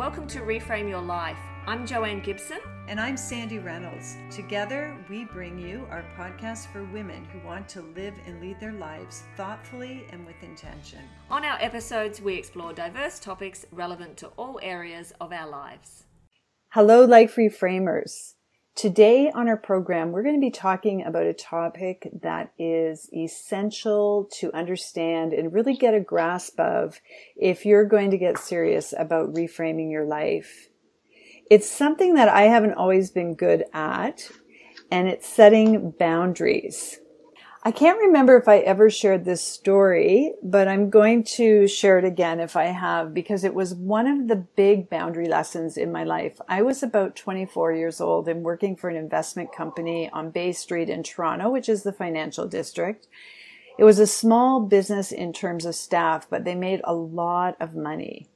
Welcome to Reframe Your Life. I'm Joanne Gibson. And I'm Sandy Reynolds. Together, we bring you our podcast for women who want to live and lead their lives thoughtfully and with intention. On our episodes, we explore diverse topics relevant to all areas of our lives. Hello, Life Reframers. Today on our program, we're going to be talking about a topic that is essential to understand and really get a grasp of if you're going to get serious about reframing your life. It's something that I haven't always been good at, and it's setting boundaries. I can't remember if I ever shared this story, but I'm going to share it again if I have because it was one of the big boundary lessons in my life. I was about 24 years old and working for an investment company on Bay Street in Toronto, which is the financial district. It was a small business in terms of staff, but they made a lot of money.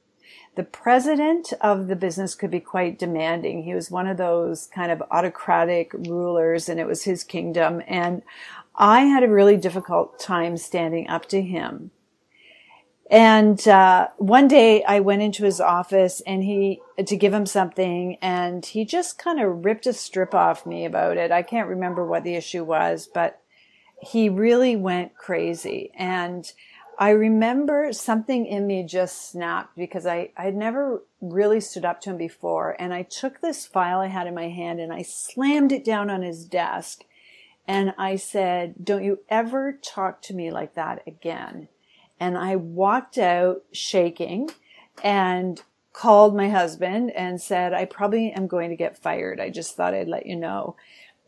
The president of the business could be quite demanding. He was one of those kind of autocratic rulers and it was his kingdom. And I had a really difficult time standing up to him. And uh, one day I went into his office and he to give him something, and he just kind of ripped a strip off me about it. I can't remember what the issue was, but he really went crazy. And I remember something in me just snapped because I I had never really stood up to him before, and I took this file I had in my hand and I slammed it down on his desk and I said, don't you ever talk to me like that again. And I walked out shaking and called my husband and said, I probably am going to get fired. I just thought I'd let you know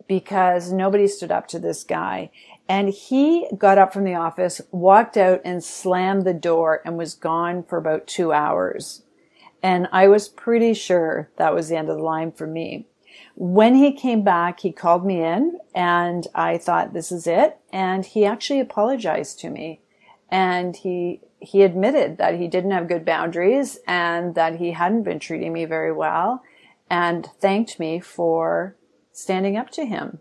because nobody stood up to this guy. And he got up from the office, walked out and slammed the door and was gone for about two hours. And I was pretty sure that was the end of the line for me. When he came back, he called me in and I thought this is it. And he actually apologized to me and he, he admitted that he didn't have good boundaries and that he hadn't been treating me very well and thanked me for standing up to him.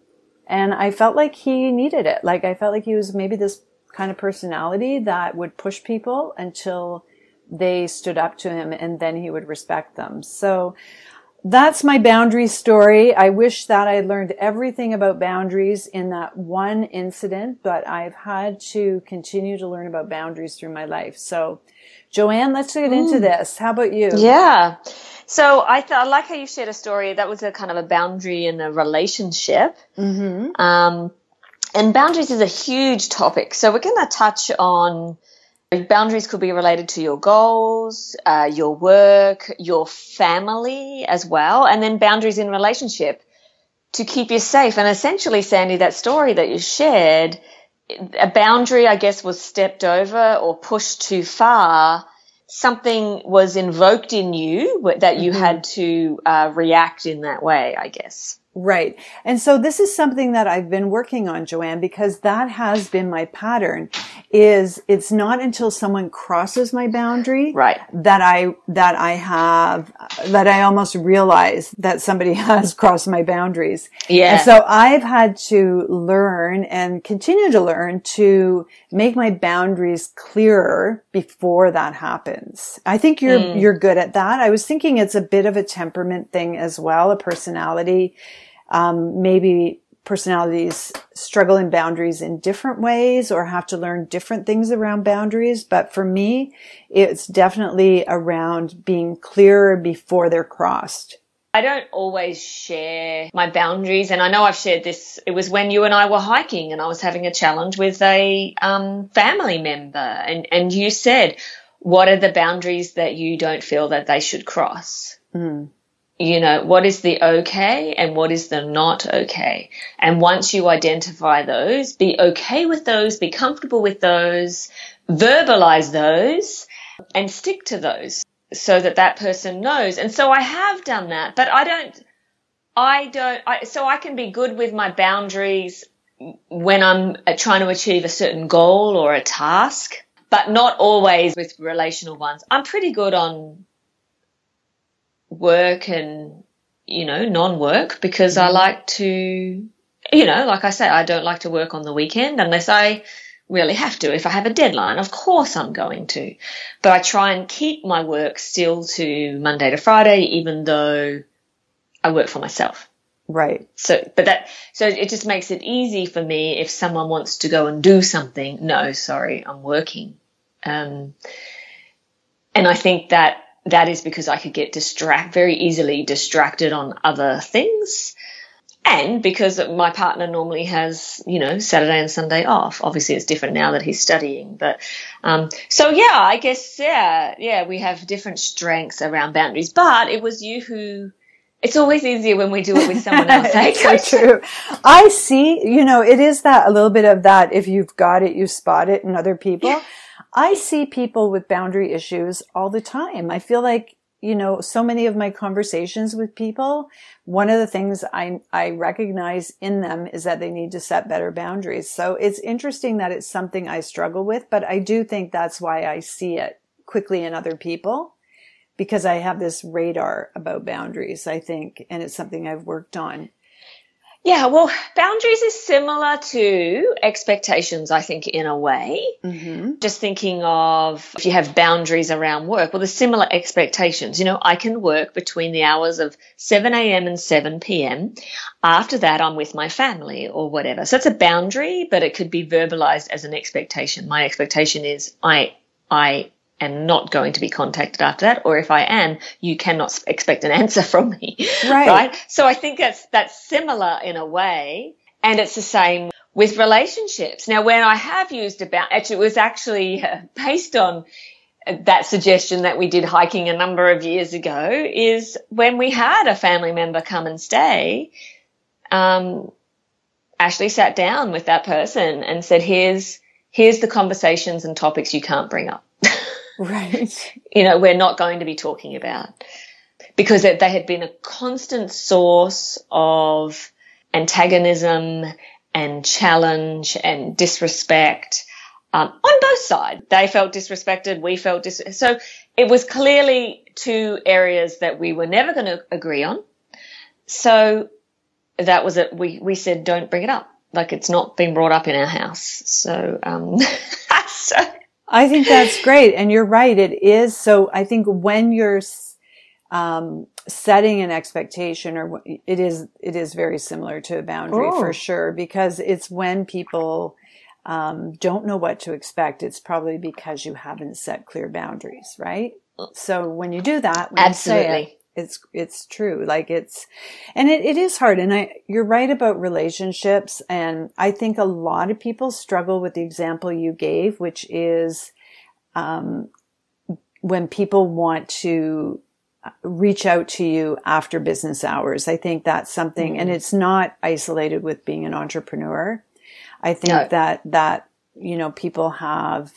And I felt like he needed it. Like I felt like he was maybe this kind of personality that would push people until they stood up to him and then he would respect them. So that's my boundary story. I wish that I had learned everything about boundaries in that one incident, but I've had to continue to learn about boundaries through my life. So, Joanne, let's get into this. How about you? Yeah. So I th- I like how you shared a story that was a kind of a boundary in a relationship. Mm-hmm. Um, and boundaries is a huge topic. So we're going to touch on Boundaries could be related to your goals, uh, your work, your family as well, and then boundaries in relationship to keep you safe. And essentially, Sandy, that story that you shared, a boundary, I guess, was stepped over or pushed too far. Something was invoked in you that you mm-hmm. had to uh, react in that way, I guess. Right. And so this is something that I've been working on, Joanne, because that has been my pattern is it's not until someone crosses my boundary right. that I, that I have, that I almost realize that somebody has crossed my boundaries. Yeah. And so I've had to learn and continue to learn to make my boundaries clearer before that happens. I think you're, mm. you're good at that. I was thinking it's a bit of a temperament thing as well, a personality um, maybe personalities struggle in boundaries in different ways or have to learn different things around boundaries. But for me, it's definitely around being clearer before they're crossed. I don't always share my boundaries, and I know I've shared this. It was when you and I were hiking, and I was having a challenge with a um, family member, and and you said, "What are the boundaries that you don't feel that they should cross?" Mm you know, what is the okay and what is the not okay. And once you identify those, be okay with those, be comfortable with those, verbalize those and stick to those so that that person knows. And so I have done that, but I don't, I don't, I, so I can be good with my boundaries when I'm trying to achieve a certain goal or a task, but not always with relational ones. I'm pretty good on work and, you know, non-work because mm-hmm. I like to, you know, like I say, I don't like to work on the weekend unless I really have to. If I have a deadline, of course I'm going to. But I try and keep my work still to Monday to Friday, even though I work for myself. Right. So, but that, so it just makes it easy for me if someone wants to go and do something. No, sorry, I'm working. Um, and I think that that is because I could get distract very easily distracted on other things. And because my partner normally has, you know, Saturday and Sunday off. Obviously, it's different now that he's studying. But um, so, yeah, I guess, yeah, yeah, we have different strengths around boundaries. But it was you who it's always easier when we do it with someone else. Eh? so true. I see, you know, it is that a little bit of that. If you've got it, you spot it in other people. Yeah. I see people with boundary issues all the time. I feel like, you know, so many of my conversations with people, one of the things I, I recognize in them is that they need to set better boundaries. So it's interesting that it's something I struggle with, but I do think that's why I see it quickly in other people because I have this radar about boundaries, I think, and it's something I've worked on. Yeah, well, boundaries is similar to expectations, I think, in a way. Mm-hmm. Just thinking of if you have boundaries around work, well, there's similar expectations. You know, I can work between the hours of 7 a.m. and 7 p.m. After that, I'm with my family or whatever. So it's a boundary, but it could be verbalized as an expectation. My expectation is I, I am not going to be contacted after that, or if I am, you cannot expect an answer from me. Right. right? So I think that's, that's similar in a way. And it's the same with relationships. Now, when I have used about, actually, it was actually uh, based on that suggestion that we did hiking a number of years ago is when we had a family member come and stay, um, Ashley sat down with that person and said, here's, here's the conversations and topics you can't bring up. Right. You know, we're not going to be talking about because they had been a constant source of antagonism and challenge and disrespect um, on both sides. They felt disrespected. We felt dis. So it was clearly two areas that we were never going to agree on. So that was it. We we said don't bring it up. Like it's not been brought up in our house. So um, so I think that's great. And you're right. It is. So I think when you're, um, setting an expectation or it is, it is very similar to a boundary oh. for sure, because it's when people, um, don't know what to expect. It's probably because you haven't set clear boundaries, right? So when you do that, absolutely it's it's true. Like it's and it, it is hard. And i you're right about relationships. And i think a lot of people struggle with the example you gave which is um, when people want to reach out to you after business hours. I think that's something mm-hmm. and it's not isolated with being an entrepreneur. I think no. that that you know people have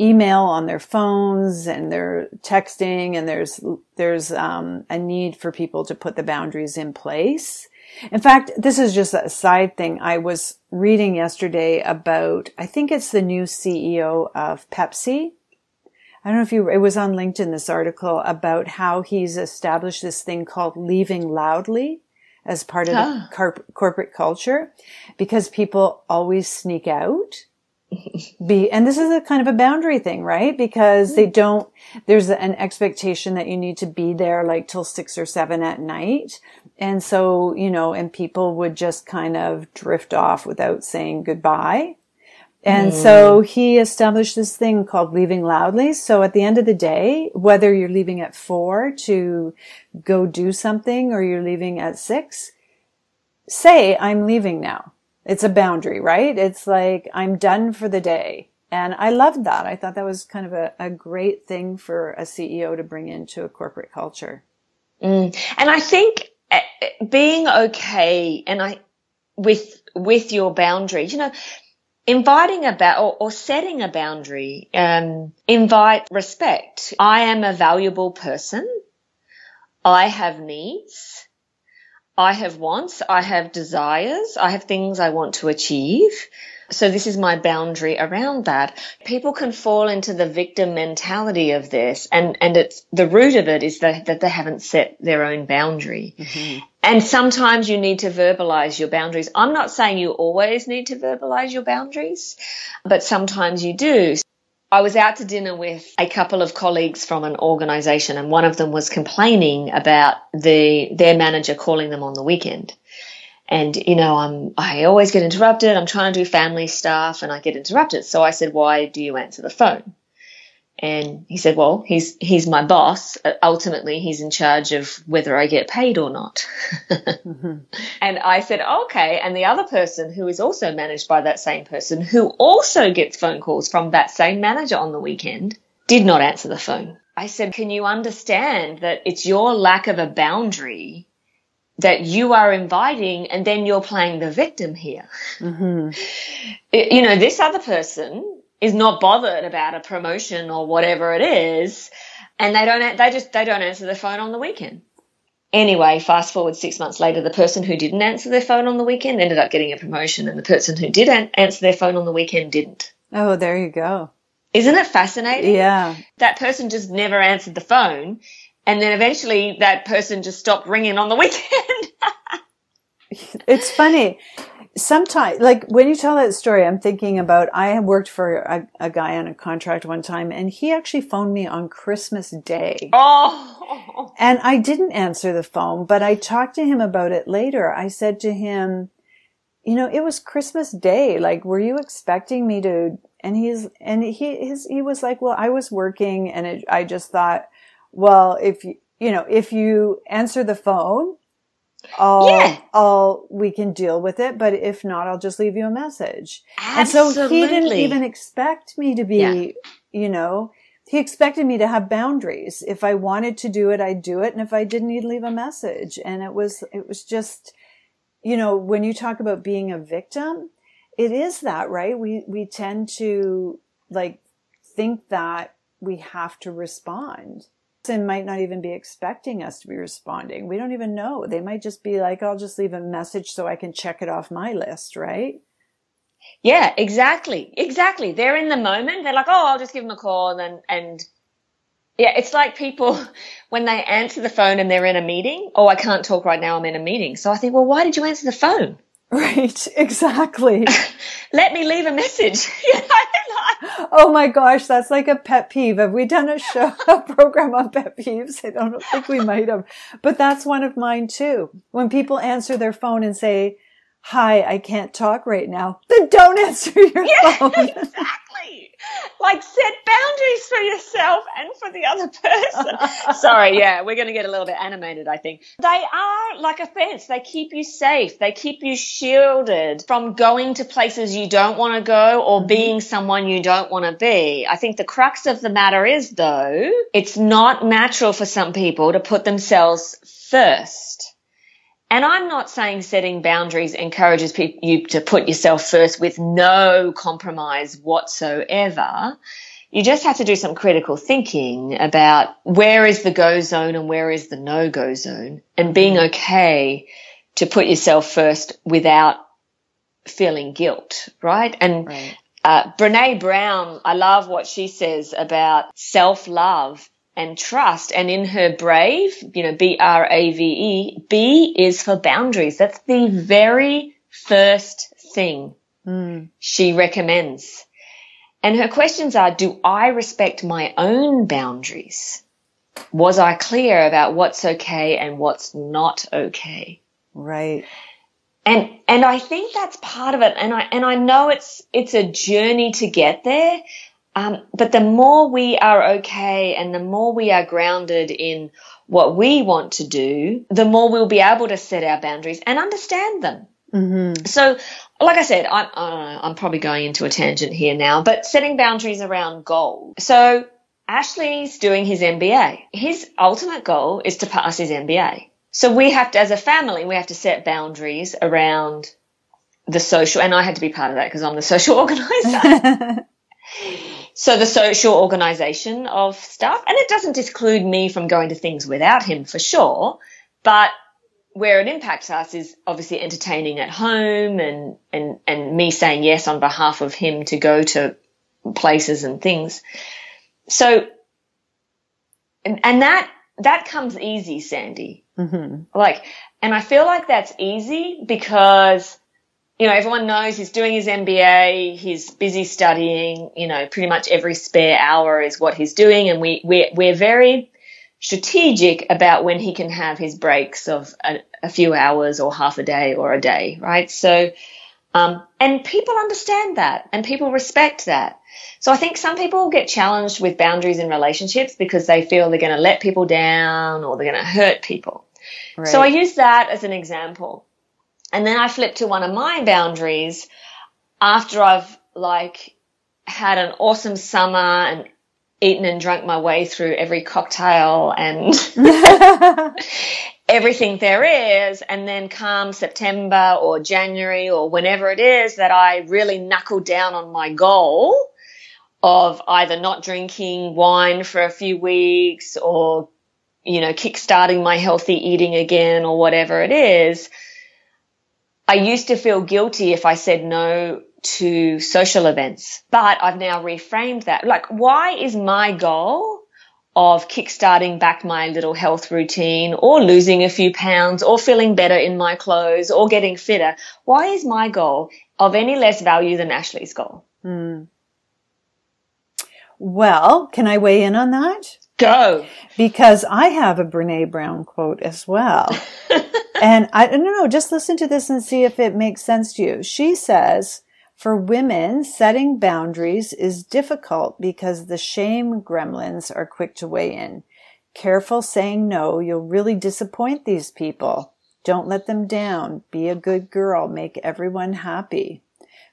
email on their phones and they're texting and there's there's um, a need for people to put the boundaries in place. In fact this is just a side thing. I was reading yesterday about i think it's the new ceo of pepsi. I don't know if you it was on linkedin this article about how he's established this thing called leaving loudly as part of ah. the car- corporate culture because people always sneak out be and this is a kind of a boundary thing right because they don't there's an expectation that you need to be there like till six or seven at night and so you know and people would just kind of drift off without saying goodbye and mm. so he established this thing called leaving loudly. So at the end of the day, whether you're leaving at four to go do something or you're leaving at six, say, I'm leaving now. It's a boundary, right? It's like, I'm done for the day. And I loved that. I thought that was kind of a, a great thing for a CEO to bring into a corporate culture. Mm. And I think eh, being okay and I, with, with your boundaries, you know, inviting about or, or, setting a boundary, um, invite respect. I am a valuable person. I have needs. I have wants, I have desires, I have things I want to achieve. So this is my boundary around that. People can fall into the victim mentality of this and, and it's the root of it is that, that they haven't set their own boundary. Mm-hmm. And sometimes you need to verbalize your boundaries. I'm not saying you always need to verbalize your boundaries, but sometimes you do. I was out to dinner with a couple of colleagues from an organization and one of them was complaining about the their manager calling them on the weekend. And you know, I'm I always get interrupted. I'm trying to do family stuff and I get interrupted. So I said, "Why do you answer the phone?" And he said, well, he's, he's my boss. Uh, ultimately, he's in charge of whether I get paid or not. mm-hmm. And I said, okay. And the other person who is also managed by that same person who also gets phone calls from that same manager on the weekend did not answer the phone. I said, can you understand that it's your lack of a boundary that you are inviting and then you're playing the victim here? Mm-hmm. You know, this other person is not bothered about a promotion or whatever it is, and they don't they just they don't answer the phone on the weekend. Anyway, fast forward six months later, the person who didn't answer their phone on the weekend ended up getting a promotion, and the person who did an- answer their phone on the weekend didn't. Oh, there you go. Isn't it fascinating? Yeah. That person just never answered the phone, and then eventually that person just stopped ringing on the weekend. it's funny sometimes like when you tell that story i'm thinking about i worked for a, a, guy on a contract one time and he actually phoned me on christmas day. Oh. And i didn't answer the phone but i talked to him about it later. I said to him you know it was christmas day. Like were you expecting me to and he's and he his he was like well i was working and it, i just thought well if you you know if you answer the phone I'll, yeah. I'll, we can deal with it, but if not, I'll just leave you a message. Absolutely. And so he didn't even expect me to be, yeah. you know, he expected me to have boundaries. If I wanted to do it, I'd do it. And if I didn't, he'd leave a message. And it was, it was just, you know, when you talk about being a victim, it is that, right? We, we tend to like think that we have to respond person might not even be expecting us to be responding. We don't even know. They might just be like, I'll just leave a message so I can check it off my list, right? Yeah, exactly. Exactly. They're in the moment. They're like, oh, I'll just give them a call and and yeah, it's like people when they answer the phone and they're in a meeting. Oh, I can't talk right now. I'm in a meeting. So I think, well, why did you answer the phone? Right, exactly. Let me leave a message. oh my gosh, that's like a pet peeve. Have we done a show, a program on pet peeves? I don't think we might have, but that's one of mine too. When people answer their phone and say, hi, I can't talk right now, then don't answer your yeah, phone. exactly. Like set boundaries for yourself and for the other person. Sorry, yeah, we're going to get a little bit animated, I think. They are like a fence. They keep you safe. They keep you shielded from going to places you don't want to go or mm-hmm. being someone you don't want to be. I think the crux of the matter is though, it's not natural for some people to put themselves first. And I'm not saying setting boundaries encourages you to put yourself first with no compromise whatsoever. You just have to do some critical thinking about where is the go zone and where is the no go zone and being mm-hmm. okay to put yourself first without feeling guilt, right? And right. Uh, Brene Brown, I love what she says about self love and trust. And in her brave, you know, B R A V E, B is for boundaries. That's the very first thing mm. she recommends. And her questions are, do I respect my own boundaries? Was I clear about what's okay and what's not okay? Right. And, and I think that's part of it. And I, and I know it's, it's a journey to get there. Um, but the more we are okay and the more we are grounded in what we want to do, the more we'll be able to set our boundaries and understand them. Mm-hmm. So, like I said, I'm, I'm probably going into a tangent here now, but setting boundaries around goals. So, Ashley's doing his MBA. His ultimate goal is to pass his MBA. So we have to, as a family, we have to set boundaries around the social, and I had to be part of that because I'm the social organizer. So the social organization of stuff, and it doesn't exclude me from going to things without him for sure, but where it impacts us is obviously entertaining at home and, and, and me saying yes on behalf of him to go to places and things. So, and, and that, that comes easy, Sandy. Mm-hmm. Like, and I feel like that's easy because, you know, everyone knows he's doing his MBA, he's busy studying, you know, pretty much every spare hour is what he's doing. And we, we're, we're very strategic about when he can have his breaks of a, a few hours or half a day or a day, right? So, um, and people understand that and people respect that. So I think some people get challenged with boundaries in relationships because they feel they're going to let people down or they're going to hurt people. Right. So I use that as an example. And then I flip to one of my boundaries after I've like had an awesome summer and eaten and drunk my way through every cocktail and everything there is. And then come September or January or whenever it is that I really knuckle down on my goal of either not drinking wine for a few weeks or, you know, kickstarting my healthy eating again or whatever it is. I used to feel guilty if I said no to social events, but I've now reframed that. Like, why is my goal of kickstarting back my little health routine or losing a few pounds or feeling better in my clothes or getting fitter? Why is my goal of any less value than Ashley's goal? Mm. Well, can I weigh in on that? Go. Because I have a Brene Brown quote as well. and I don't know, just listen to this and see if it makes sense to you. She says, for women, setting boundaries is difficult because the shame gremlins are quick to weigh in. Careful saying no, you'll really disappoint these people. Don't let them down. Be a good girl. Make everyone happy.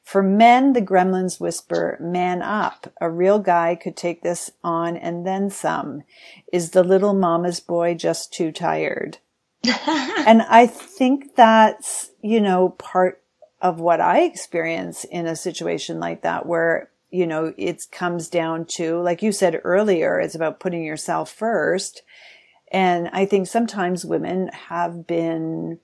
For men, the gremlins whisper, man up. A real guy could take this on and then some. Is the little mama's boy just too tired? and I think that's, you know, part of what I experience in a situation like that where, you know, it comes down to, like you said earlier, it's about putting yourself first. And I think sometimes women have been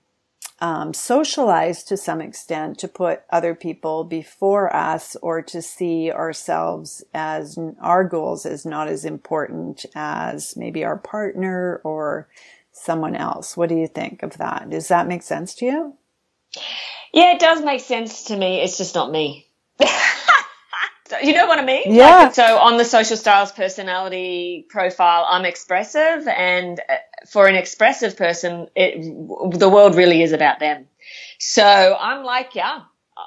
um, socialized to some extent to put other people before us or to see ourselves as our goals as not as important as maybe our partner or someone else. What do you think of that? Does that make sense to you? Yeah, it does make sense to me. It's just not me. you know what I mean? Yeah. Like, so on the social styles personality profile, I'm expressive, and uh, for an expressive person, it, the world really is about them. So I'm like, yeah,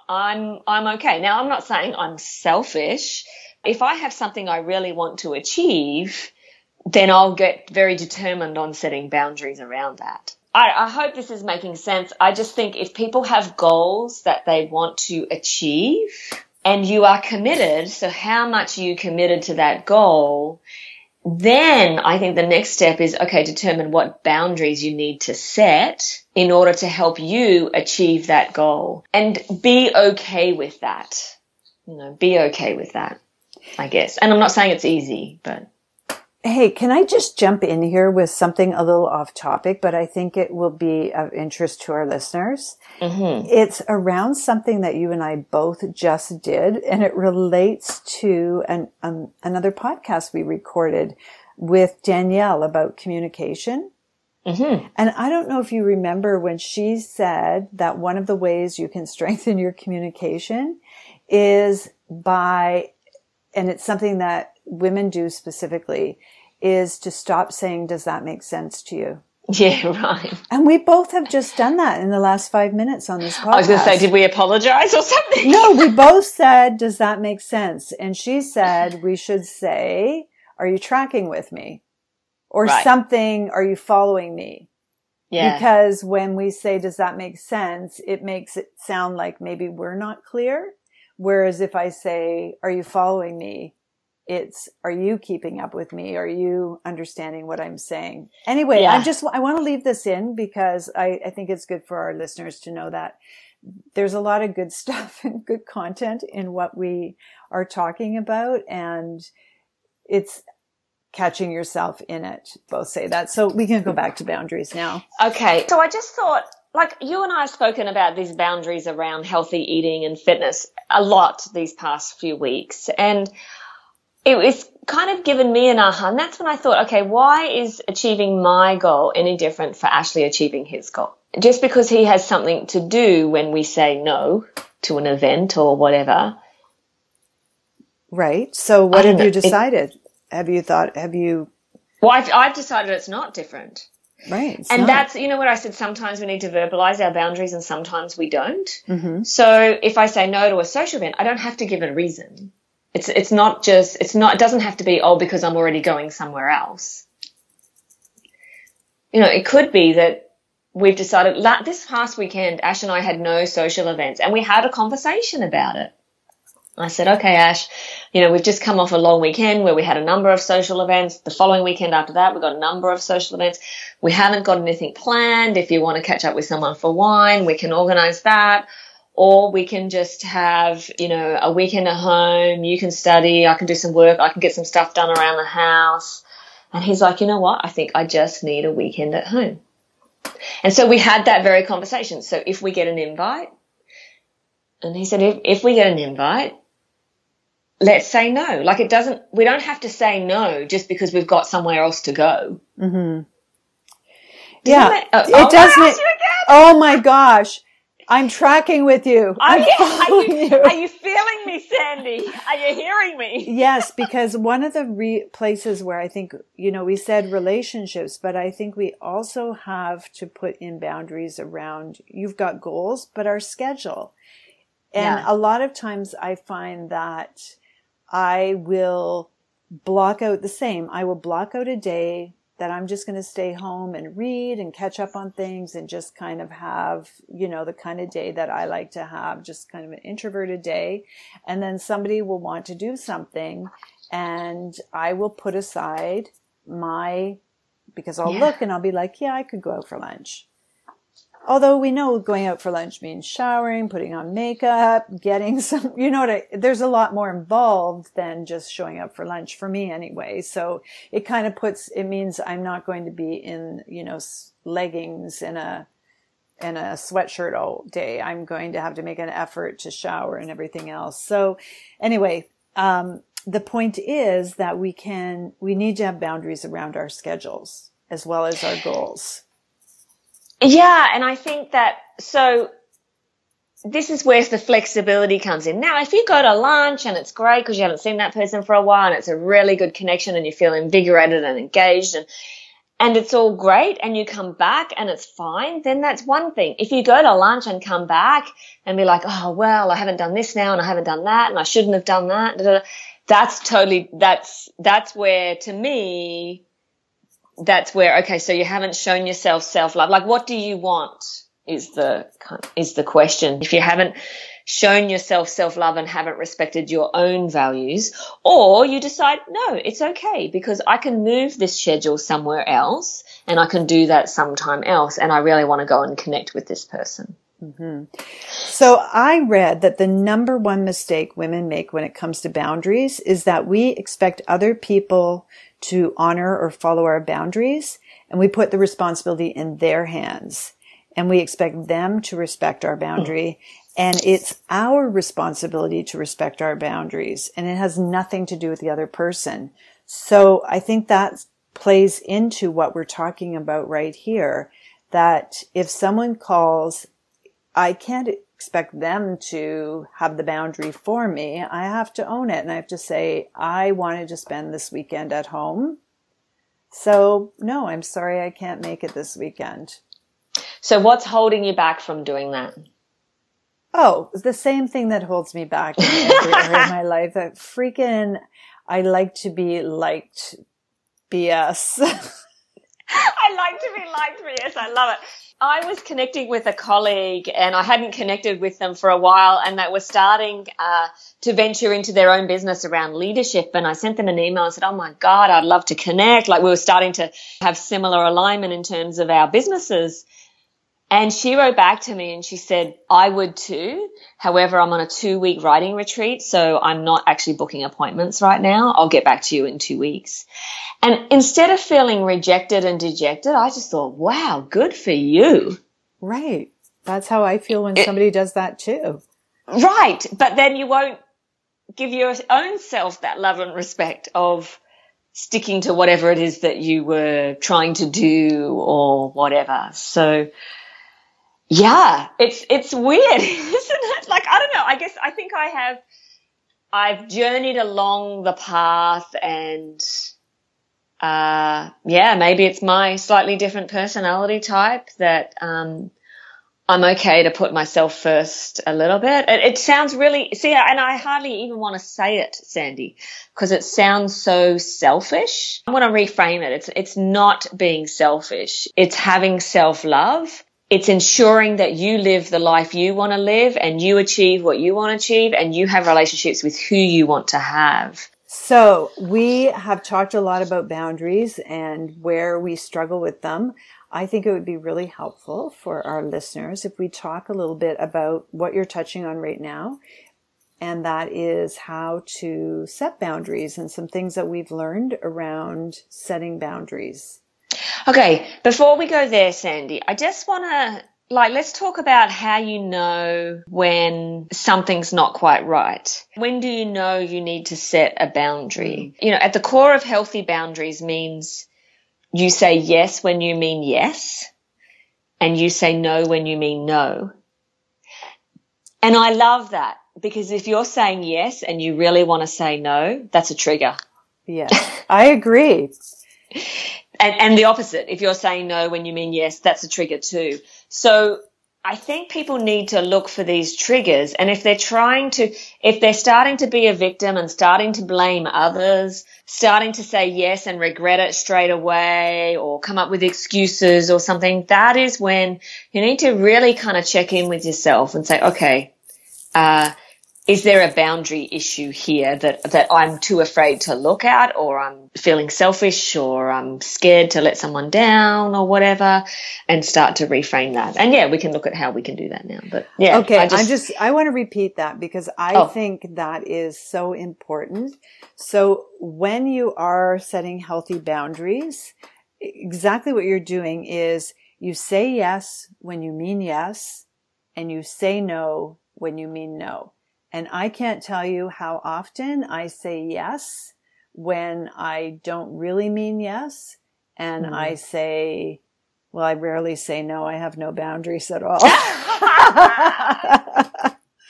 I'm I'm okay. Now I'm not saying I'm selfish. If I have something I really want to achieve, then I'll get very determined on setting boundaries around that. I, I hope this is making sense. I just think if people have goals that they want to achieve and you are committed, so how much you committed to that goal, then I think the next step is, okay, determine what boundaries you need to set in order to help you achieve that goal and be okay with that. You know, be okay with that, I guess. And I'm not saying it's easy, but. Hey, can I just jump in here with something a little off topic, but I think it will be of interest to our listeners. Mm-hmm. It's around something that you and I both just did, and it relates to an, um, another podcast we recorded with Danielle about communication. Mm-hmm. And I don't know if you remember when she said that one of the ways you can strengthen your communication is by, and it's something that women do specifically is to stop saying, does that make sense to you? Yeah, right. And we both have just done that in the last five minutes on this podcast. I was going to say, did we apologize or something? no, we both said, does that make sense? And she said, we should say, are you tracking with me? Or right. something, are you following me? Yeah. Because when we say, does that make sense? It makes it sound like maybe we're not clear. Whereas if I say, are you following me? It's are you keeping up with me are you understanding what i'm saying anyway yeah. i just i want to leave this in because I, I think it's good for our listeners to know that there's a lot of good stuff and good content in what we are talking about and it's catching yourself in it. Both say that. So we can go back to boundaries now. Okay. So I just thought, like you and I have spoken about these boundaries around healthy eating and fitness a lot these past few weeks. And it was kind of given me an aha. And that's when I thought, okay, why is achieving my goal any different for Ashley achieving his goal? Just because he has something to do when we say no to an event or whatever. Right. So what have know, you decided? It, have you thought, have you? Well, I've, I've decided it's not different. Right. And not. that's, you know what I said, sometimes we need to verbalize our boundaries and sometimes we don't. Mm-hmm. So if I say no to a social event, I don't have to give a reason. It's, it's not just, it's not, it doesn't have to be, oh, because I'm already going somewhere else. You know, it could be that we've decided that this past weekend, Ash and I had no social events and we had a conversation about it. I said, okay, Ash, you know, we've just come off a long weekend where we had a number of social events. The following weekend after that, we got a number of social events. We haven't got anything planned. If you want to catch up with someone for wine, we can organize that. Or we can just have, you know, a weekend at home. You can study. I can do some work. I can get some stuff done around the house. And he's like, you know what? I think I just need a weekend at home. And so we had that very conversation. So if we get an invite, and he said, if, if we get an invite, let's say no. Like it doesn't, we don't have to say no just because we've got somewhere else to go. Mm-hmm. Yeah, it, oh, it doesn't. Oh my gosh. I'm tracking with you. Are you, are you, you, are you feeling me, Sandy? Are you hearing me? yes, because one of the re- places where I think, you know, we said relationships, but I think we also have to put in boundaries around you've got goals, but our schedule. And yeah. a lot of times I find that I will block out the same. I will block out a day that I'm just going to stay home and read and catch up on things and just kind of have, you know, the kind of day that I like to have, just kind of an introverted day. And then somebody will want to do something and I will put aside my, because I'll yeah. look and I'll be like, yeah, I could go out for lunch. Although we know going out for lunch means showering, putting on makeup, getting some, you know what, I, there's a lot more involved than just showing up for lunch for me anyway. So it kind of puts, it means I'm not going to be in, you know, leggings and a, and a sweatshirt all day. I'm going to have to make an effort to shower and everything else. So anyway, um, the point is that we can, we need to have boundaries around our schedules as well as our goals. Yeah, and I think that so this is where the flexibility comes in. Now, if you go to lunch and it's great because you haven't seen that person for a while and it's a really good connection and you feel invigorated and engaged and and it's all great and you come back and it's fine, then that's one thing. If you go to lunch and come back and be like, oh, well, I haven't done this now and I haven't done that and I shouldn't have done that, that's totally, that's, that's where to me, that's where okay so you haven't shown yourself self-love. Like what do you want is the is the question. If you haven't shown yourself self-love and haven't respected your own values or you decide no it's okay because I can move this schedule somewhere else and I can do that sometime else and I really want to go and connect with this person. Mm-hmm. So I read that the number one mistake women make when it comes to boundaries is that we expect other people to honor or follow our boundaries and we put the responsibility in their hands and we expect them to respect our boundary and it's our responsibility to respect our boundaries and it has nothing to do with the other person. So I think that plays into what we're talking about right here that if someone calls I can't expect them to have the boundary for me. I have to own it and I have to say, I wanted to spend this weekend at home. So no, I'm sorry I can't make it this weekend. So what's holding you back from doing that? Oh, the same thing that holds me back in every area of my life. That freaking, I like to be liked BS. I like to be liked BS. I love it. I was connecting with a colleague and I hadn't connected with them for a while and they were starting uh, to venture into their own business around leadership. And I sent them an email and said, Oh my God, I'd love to connect. Like we were starting to have similar alignment in terms of our businesses. And she wrote back to me and she said, I would too. However, I'm on a two week writing retreat. So I'm not actually booking appointments right now. I'll get back to you in two weeks. And instead of feeling rejected and dejected, I just thought, wow, good for you. Right. That's how I feel when it, somebody does that too. Right. But then you won't give your own self that love and respect of, sticking to whatever it is that you were trying to do or whatever. So yeah, it's, it's weird, isn't it? Like, I don't know. I guess I think I have, I've journeyed along the path and, uh, yeah, maybe it's my slightly different personality type that, um, I'm okay to put myself first a little bit. It, it sounds really, see, and I hardly even want to say it, Sandy, because it sounds so selfish. I want to reframe it. It's, it's not being selfish. It's having self love. It's ensuring that you live the life you want to live and you achieve what you want to achieve and you have relationships with who you want to have. So we have talked a lot about boundaries and where we struggle with them. I think it would be really helpful for our listeners if we talk a little bit about what you're touching on right now. And that is how to set boundaries and some things that we've learned around setting boundaries. Okay. Before we go there, Sandy, I just want to like let's talk about how you know when something's not quite right. When do you know you need to set a boundary? Mm. You know, at the core of healthy boundaries means you say yes when you mean yes, and you say no when you mean no. And I love that because if you're saying yes and you really want to say no, that's a trigger. Yes, I agree. and, and the opposite. If you're saying no when you mean yes, that's a trigger too. So I think people need to look for these triggers. And if they're trying to, if they're starting to be a victim and starting to blame others, starting to say yes and regret it straight away or come up with excuses or something, that is when you need to really kind of check in with yourself and say, okay, uh, is there a boundary issue here that, that I'm too afraid to look at or I'm feeling selfish or I'm scared to let someone down or whatever and start to reframe that. And yeah, we can look at how we can do that now. But yeah. Okay. I just, I'm just, I want to repeat that because I oh. think that is so important. So when you are setting healthy boundaries, exactly what you're doing is you say yes when you mean yes and you say no when you mean no. And I can't tell you how often I say yes when I don't really mean yes. And mm. I say, well, I rarely say no. I have no boundaries at all. no,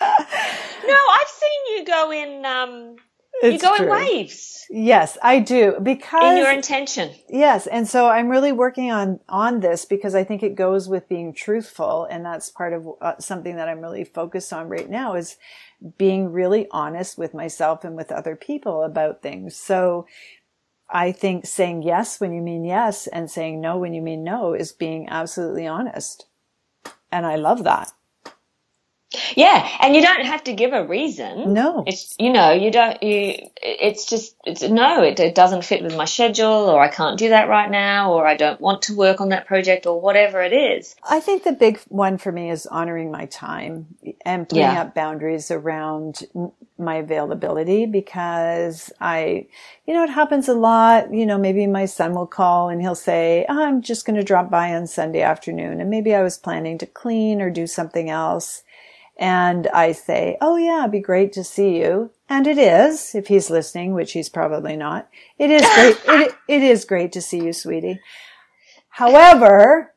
I've seen you go in, um, it's you go true. in waves. Yes, I do because in your intention. Yes, and so I'm really working on on this because I think it goes with being truthful, and that's part of uh, something that I'm really focused on right now is being really honest with myself and with other people about things. So I think saying yes when you mean yes and saying no when you mean no is being absolutely honest. And I love that. Yeah, and you don't have to give a reason. No, it's you know you don't you. It's just it's no, it, it doesn't fit with my schedule, or I can't do that right now, or I don't want to work on that project, or whatever it is. I think the big one for me is honoring my time and putting yeah. up boundaries around my availability because I, you know, it happens a lot. You know, maybe my son will call and he'll say, oh, "I'm just going to drop by on Sunday afternoon," and maybe I was planning to clean or do something else and I say, Oh yeah, it'd be great to see you. And it is, if he's listening, which he's probably not. It is great. it, it is great to see you, sweetie. However,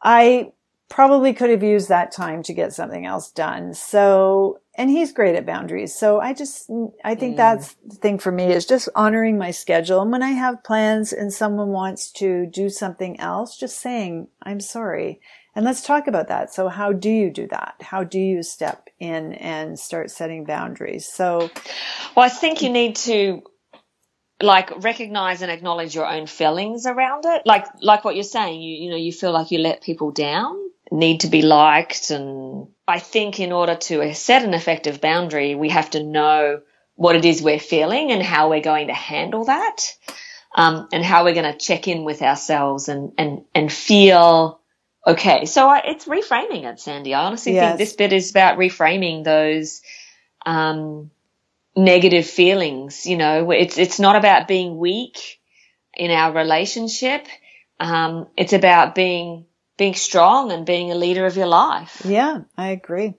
I probably could have used that time to get something else done. So, and he's great at boundaries. So I just, I think mm. that's the thing for me is just honoring my schedule. And when I have plans and someone wants to do something else, just saying, I'm sorry. And let's talk about that. So how do you do that? How do you step in and start setting boundaries? So, well, I think you need to like recognize and acknowledge your own feelings around it. Like, like what you're saying, you, you know, you feel like you let people down, need to be liked. And I think in order to set an effective boundary, we have to know what it is we're feeling and how we're going to handle that. Um, and how we're going to check in with ourselves and, and, and feel okay. So I, it's reframing it, Sandy. I honestly Yes. think this bit is about reframing those um, negative feelings. You know, it's it's not about being weak in our relationship. Um, it's about being being strong and being a leader of your life. Yeah, I agree.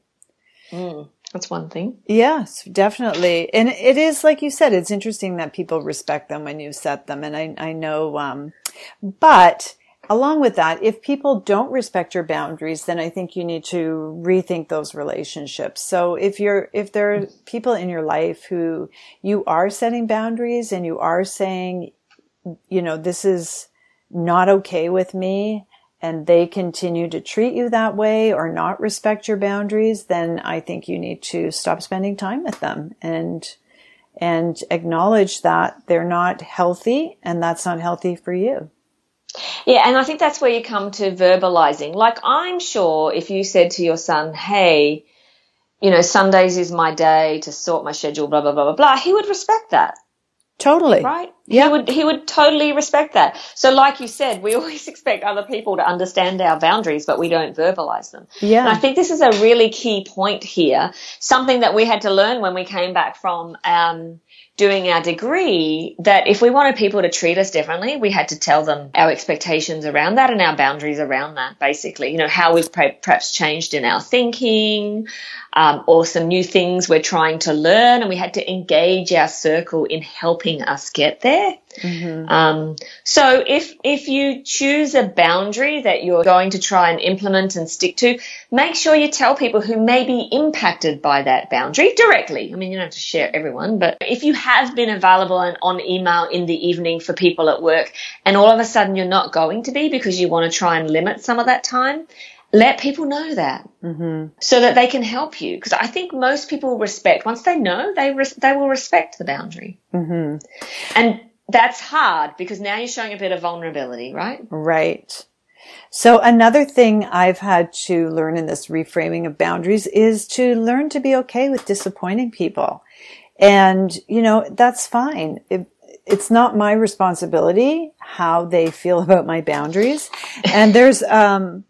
Mm, that's one thing. Yes, definitely. And it is, like you said, it's interesting that people respect them when you set them. And I, I know, um, but along with that, if people don't respect your boundaries, then I think you need to rethink those relationships. So if you're, if there are people in your life who you are setting boundaries and you are saying, you know, this is not okay with me and they continue to treat you that way or not respect your boundaries, then I think you need to stop spending time with them and and acknowledge that they're not healthy and that's not healthy for you. Yeah, and I think that's where you come to verbalizing. Like, I'm sure if you said to your son, hey, you know, Sundays is my day to sort my schedule, blah, blah, blah, blah, blah, he would respect that, Totally. right? Yeah. He would, he would totally respect that. So, like you said, we always expect other people to understand our boundaries, but we don't verbalize them. Yeah. And I think this is a really key point here. Something that we had to learn when we came back from um, doing our degree that if we wanted people to treat us differently, we had to tell them our expectations around that and our boundaries around that, basically. You know, how we've per- perhaps changed in our thinking um, or some new things we're trying to learn. And we had to engage our circle in helping us get there. Um, so if if you choose a boundary that you're going to try and implement and stick to, make sure you tell people who may be impacted by that boundary directly. I mean, you don't have to share everyone, but if you have been available and on email in the evening for people at work, and all of a sudden you're not going to be because you want to try and limit some of that time. Let people know that so that they can help you. Because I think most people respect once they know they res- they will respect the boundary. Mm-hmm. And that's hard because now you're showing a bit of vulnerability, right? Right. So another thing I've had to learn in this reframing of boundaries is to learn to be okay with disappointing people. And, you know, that's fine. It, it's not my responsibility how they feel about my boundaries. And there's, um,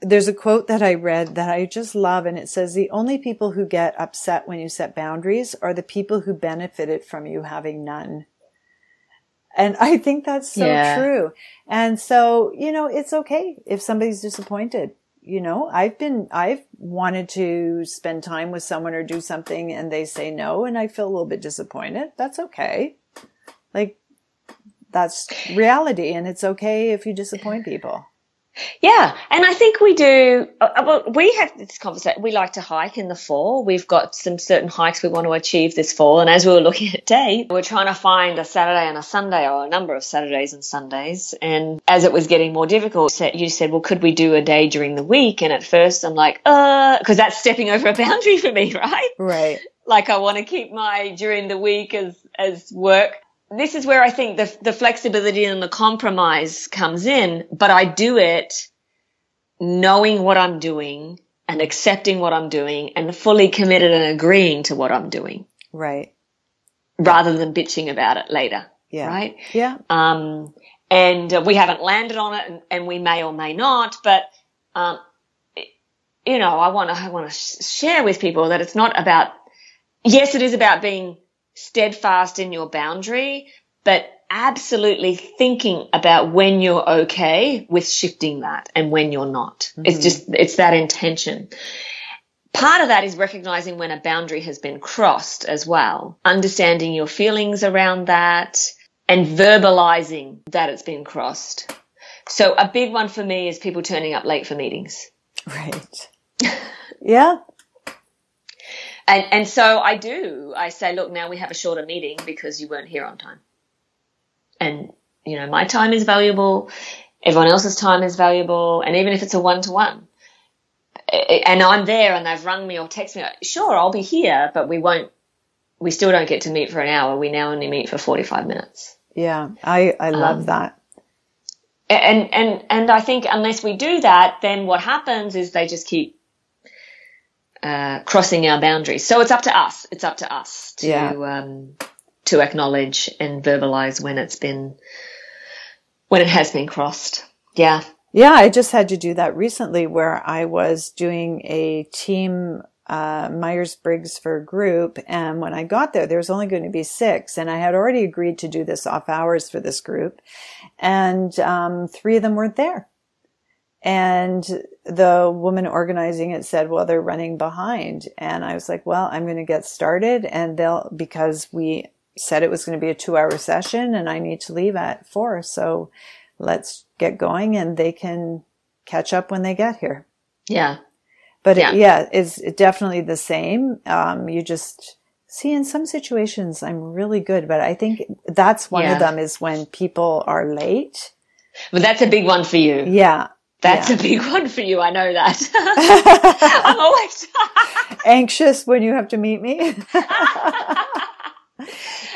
there's a quote that I read that I just love and it says the only people who get upset when you set boundaries are the people who benefited from you having none. And I think that's so Yeah. true. And so, you know, it's okay if somebody's disappointed. You know, I've been, I've wanted to spend time with someone or do something and they say no and I feel a little bit disappointed. That's okay. Like, that's reality and it's okay if you disappoint people. Yeah, and I think we do. Uh, uh, well, we have this conversation. We like to hike in the fall. We've got some certain hikes we want to achieve this fall, and as we were looking at dates, we're trying to find a Saturday and a Sunday, or a number of Saturdays and Sundays. And as it was getting more difficult, you said, "Well, could we do a day during the week?" And at first, I'm like, "Uh," because that's stepping over a boundary for me, right? Right. like I want to keep my during the week as as work. This is where I think the the flexibility and the compromise comes in, but I do it knowing what I'm doing and accepting what I'm doing and fully committed and agreeing to what I'm doing Right. rather than bitching about it later. Yeah. Right? Yeah. Um, and uh, we haven't landed on it, and, and we may or may not. But um, you know, I want to I want to sh- share with people that it's not about. Yes, it is about being steadfast in your boundary, but absolutely thinking about when you're okay with shifting that and when you're not. It's mm-hmm. just it's that intention. Part of that is recognizing when a boundary has been crossed as well, understanding your feelings around that and verbalizing that it's been crossed. So a big one for me is people turning up late for meetings. Right. yeah. And, and so I do. I say, look, now we have a shorter meeting because you weren't here on time. And, you know, my time is valuable. Everyone else's time is valuable. And even if it's a one to one and I'm there and they've rung me or texted me, sure, I'll be here, but we won't, we still don't get to meet for an hour. We now only meet for 45 minutes. Yeah. I, I love Um, that. and and and I think unless we do that, then what happens is they just keep uh, crossing our boundaries. So it's up to us. It's up to us to Yeah. um, to acknowledge and verbalize when it's been when it has been crossed. Yeah. Yeah, I just had to do that recently where I was doing a team uh, Myers Briggs for a group. And when I got there, there was only going to be six. And I had already agreed to do this off hours for this group. And um, three of them weren't there. And the woman organizing it said, well, they're running behind. And I was like, well, I'm going to get started. And they'll, because we said it was going to be a two hour session and I need to leave at four. So let's get going and they can catch up when they get here. Yeah. But yeah, it, yeah it's definitely the same. Um, you just see in some situations I'm really good, but I think that's one yeah. of them is when people are late. But that's a big one for you. Yeah. That's yeah. a big one for you. I know that. I'm always anxious when you have to meet me.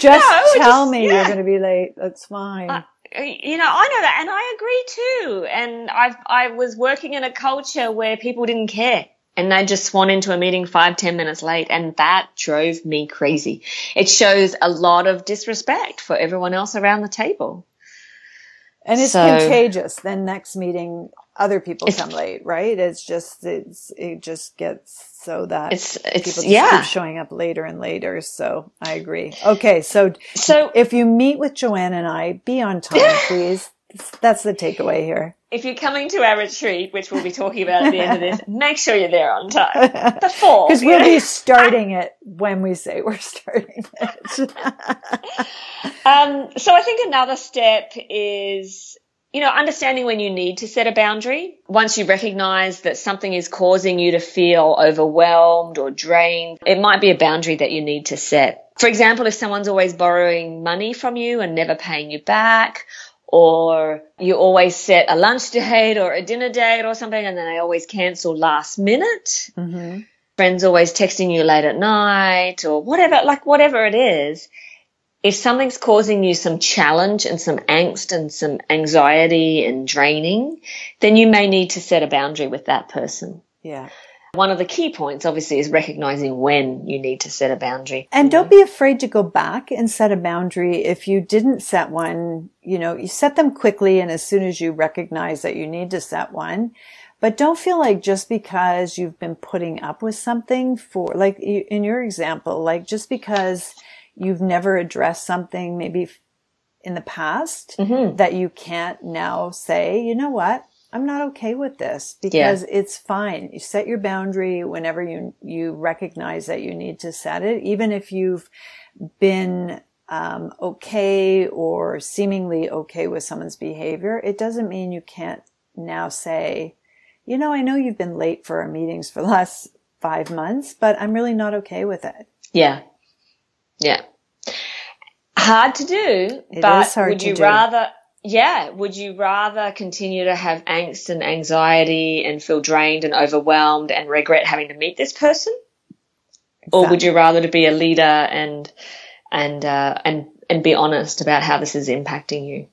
just no, tell just, me yeah. you're going to be late. That's fine. Uh, you know, I know that, and I agree too. And I I was working in a culture where people didn't care and they just swan into a meeting five, ten minutes late. And that drove me crazy. It shows a lot of disrespect for everyone else around the table. And it's so, contagious. Then next meeting, other people come late, right? It's just, it's, it just gets so that it's, it's, people yeah. keep showing up later and later. So I agree. Okay. So, so if you meet with Joanne and I, be on time, please. That's the takeaway here if you're coming to our retreat, which we'll be talking about at the end of this, make sure you're there on time before. Because we'll know? be starting it when we say we're starting it. um, so I think another step is, you know, understanding when you need to set a boundary. Once you recognize that something is causing you to feel overwhelmed or drained, it might be a boundary that you need to set. For example, if someone's always borrowing money from you and never paying you back, or you always set a lunch date or a dinner date or something and then they always cancel last minute. Mm-hmm. Friends always texting you late at night or whatever, like whatever it is. If something's causing you some challenge and some angst and some anxiety and draining, then you may need to set a boundary with that person. Yeah. One of the key points, obviously, is recognizing when you need to set a boundary. And don't be afraid to go back and set a boundary. If you didn't set one, you know, you set them quickly and as soon as you recognize that you need to set one. But don't feel like just because you've been putting up with something for, like in your example, like just because you've never addressed something maybe in the past mm-hmm. that you can't now say, you know what? I'm not okay with this because yeah. it's fine. You set your boundary whenever you, you recognize that you need to set it, even if you've been um, okay or seemingly okay with someone's behavior. It doesn't mean you can't now say, you know, I know you've been late for our meetings for the last five months, but I'm really not okay with it. Yeah. Yeah. Hard to do, it but would you do. rather yeah, would you rather continue to have angst and anxiety and feel drained and overwhelmed and regret having to meet this person? Exactly. Or would you rather to be a leader and and uh, and and be honest about how this is impacting you?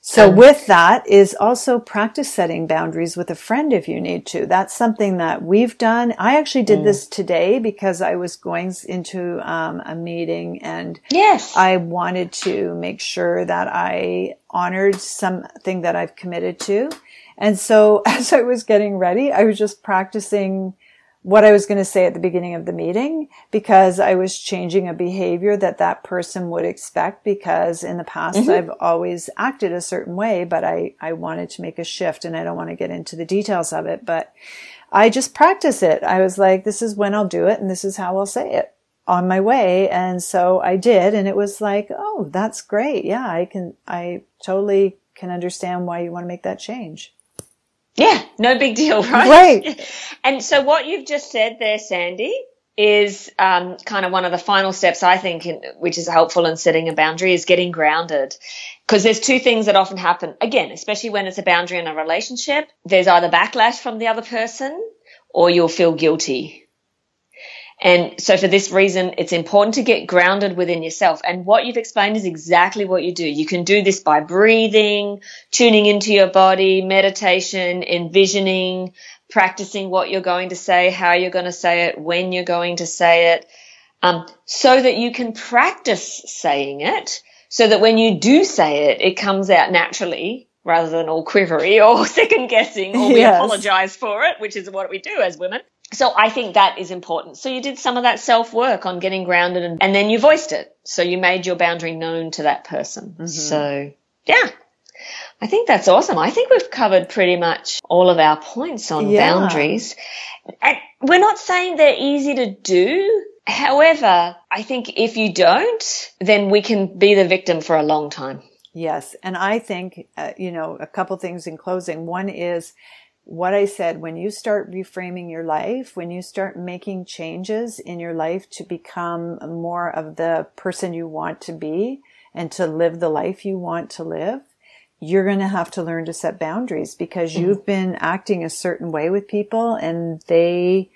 So with that is also practice setting boundaries with a friend if you need to. That's something that we've done. I actually did mm. this today because I was going into um, a meeting and yes, I wanted to make sure that I honored something that I've committed to. And so as I was getting ready, I was just practicing what I was going to say at the beginning of the meeting because I was changing a behavior that that person would expect because in the past mm-hmm. I've always acted a certain way, but I, I wanted to make a shift and I don't want to get into the details of it, but I just practice it. I was like, this is when I'll do it and this is how I'll say it on my way. And so I did. And it was like, oh, that's great. Yeah, I can, I totally can understand why you want to make that change. Yeah, no big deal, right? Right. And so what you've just said there, Sandy, is um, kind of one of the final steps I think, in, which is helpful in setting a boundary, is getting grounded. Because there's two things that often happen. Again, especially when it's a boundary in a relationship, there's either backlash from the other person or you'll feel guilty and so for this reason, it's important to get grounded within yourself. And what you've explained is exactly what you do. You can do this by breathing, tuning into your body, meditation, envisioning, practicing what you're going to say, how you're going to say it, when you're going to say it, um, so that you can practice saying it so that when you do say it, it comes out naturally rather than all quivery or second guessing or we Yes. apologize for it, which is what we do as women. So I think that is important. So you did some of that self work on getting grounded and, and then you voiced it. So you made your boundary known to that person. So yeah. I think that's awesome. I think we've covered pretty much all of our points on Yeah. boundaries. And we're not saying they're easy to do. However, I think if you don't, then we can be the victim for a long time. Yes. And I think, uh, you know, a couple things in closing. One is what I said when you start reframing your life, when you start making changes in your life to become more of the person you want to be and to live the life you want to live, you're going to have to learn to set boundaries because mm-hmm. you've been acting a certain way with people and they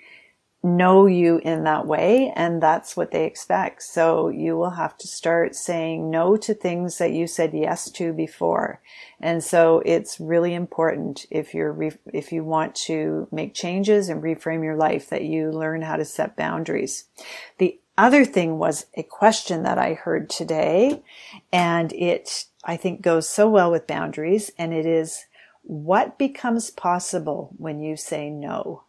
know you in that way and that's what they expect. So you will have to start saying no to things that you said yes to before. And so it's really important if you're, re- if you want to make changes and reframe your life that you learn how to set boundaries. The other thing was a question that I heard today and it, I think goes so well with boundaries and it is what becomes possible when you say no?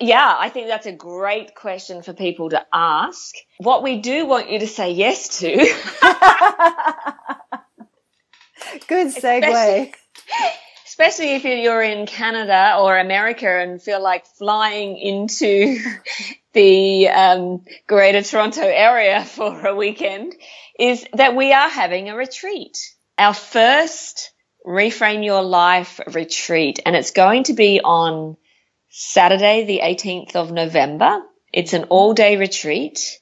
Yeah, I think that's a great question for people to ask. What we do want you to say yes to Good segue. Especially- especially if you're in Canada or America and feel like flying into the um, Greater Toronto area for a weekend, is that we are having a retreat. Our first Reframe Your Life retreat, and it's going to be on Saturday, the 18th of November. It's an all day retreat.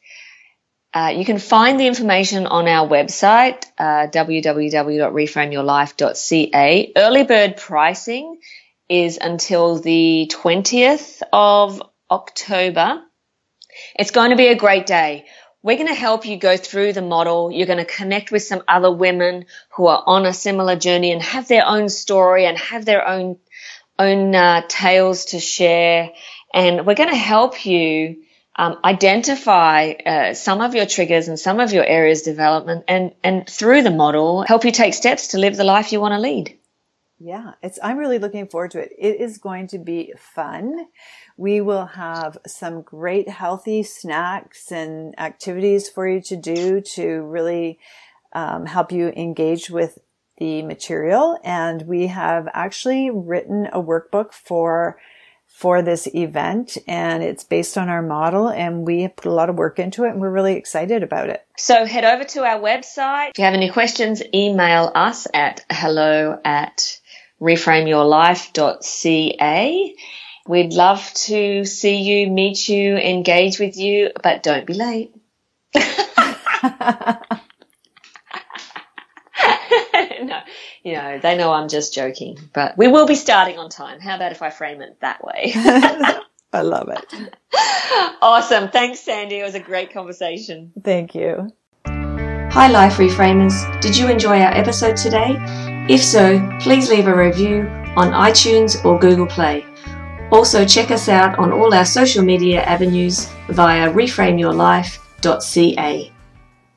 Uh, you can find the information on our website, uh, www.reframeyourlife.ca. Early bird pricing is until the 20th of October. It's going to be a great day. We're going to help you go through the model. You're going to connect with some other women who are on a similar journey and have their own story and have their own own uh, tales to share. And we're going to help you um, identify uh, some of your triggers and some of your areas development and, and through the model, help you take steps to live the life you want to lead. Yeah, it's I'm really looking forward to it. It is going to be fun. We will have some great healthy snacks and activities for you to do to really um, help you engage with the material. And we have actually written a workbook for for this event and it's based on our model and we have put a lot of work into it and we're really excited about it. So head over to our website. If you have any questions, email us at hello at reframeyourlife.ca. We'd love to see you, meet you, engage with you, but don't be late. no, you know, they know I'm just joking, but we will be starting on time. How about if I frame it that way? I love it. awesome. Thanks, Sandy. It was a great conversation. Thank you. Hi, Life Reframers. Did you enjoy our episode today? If so, please leave a review on iTunes or Google Play. Also, check us out on all our social media avenues via reframeyourlife.ca.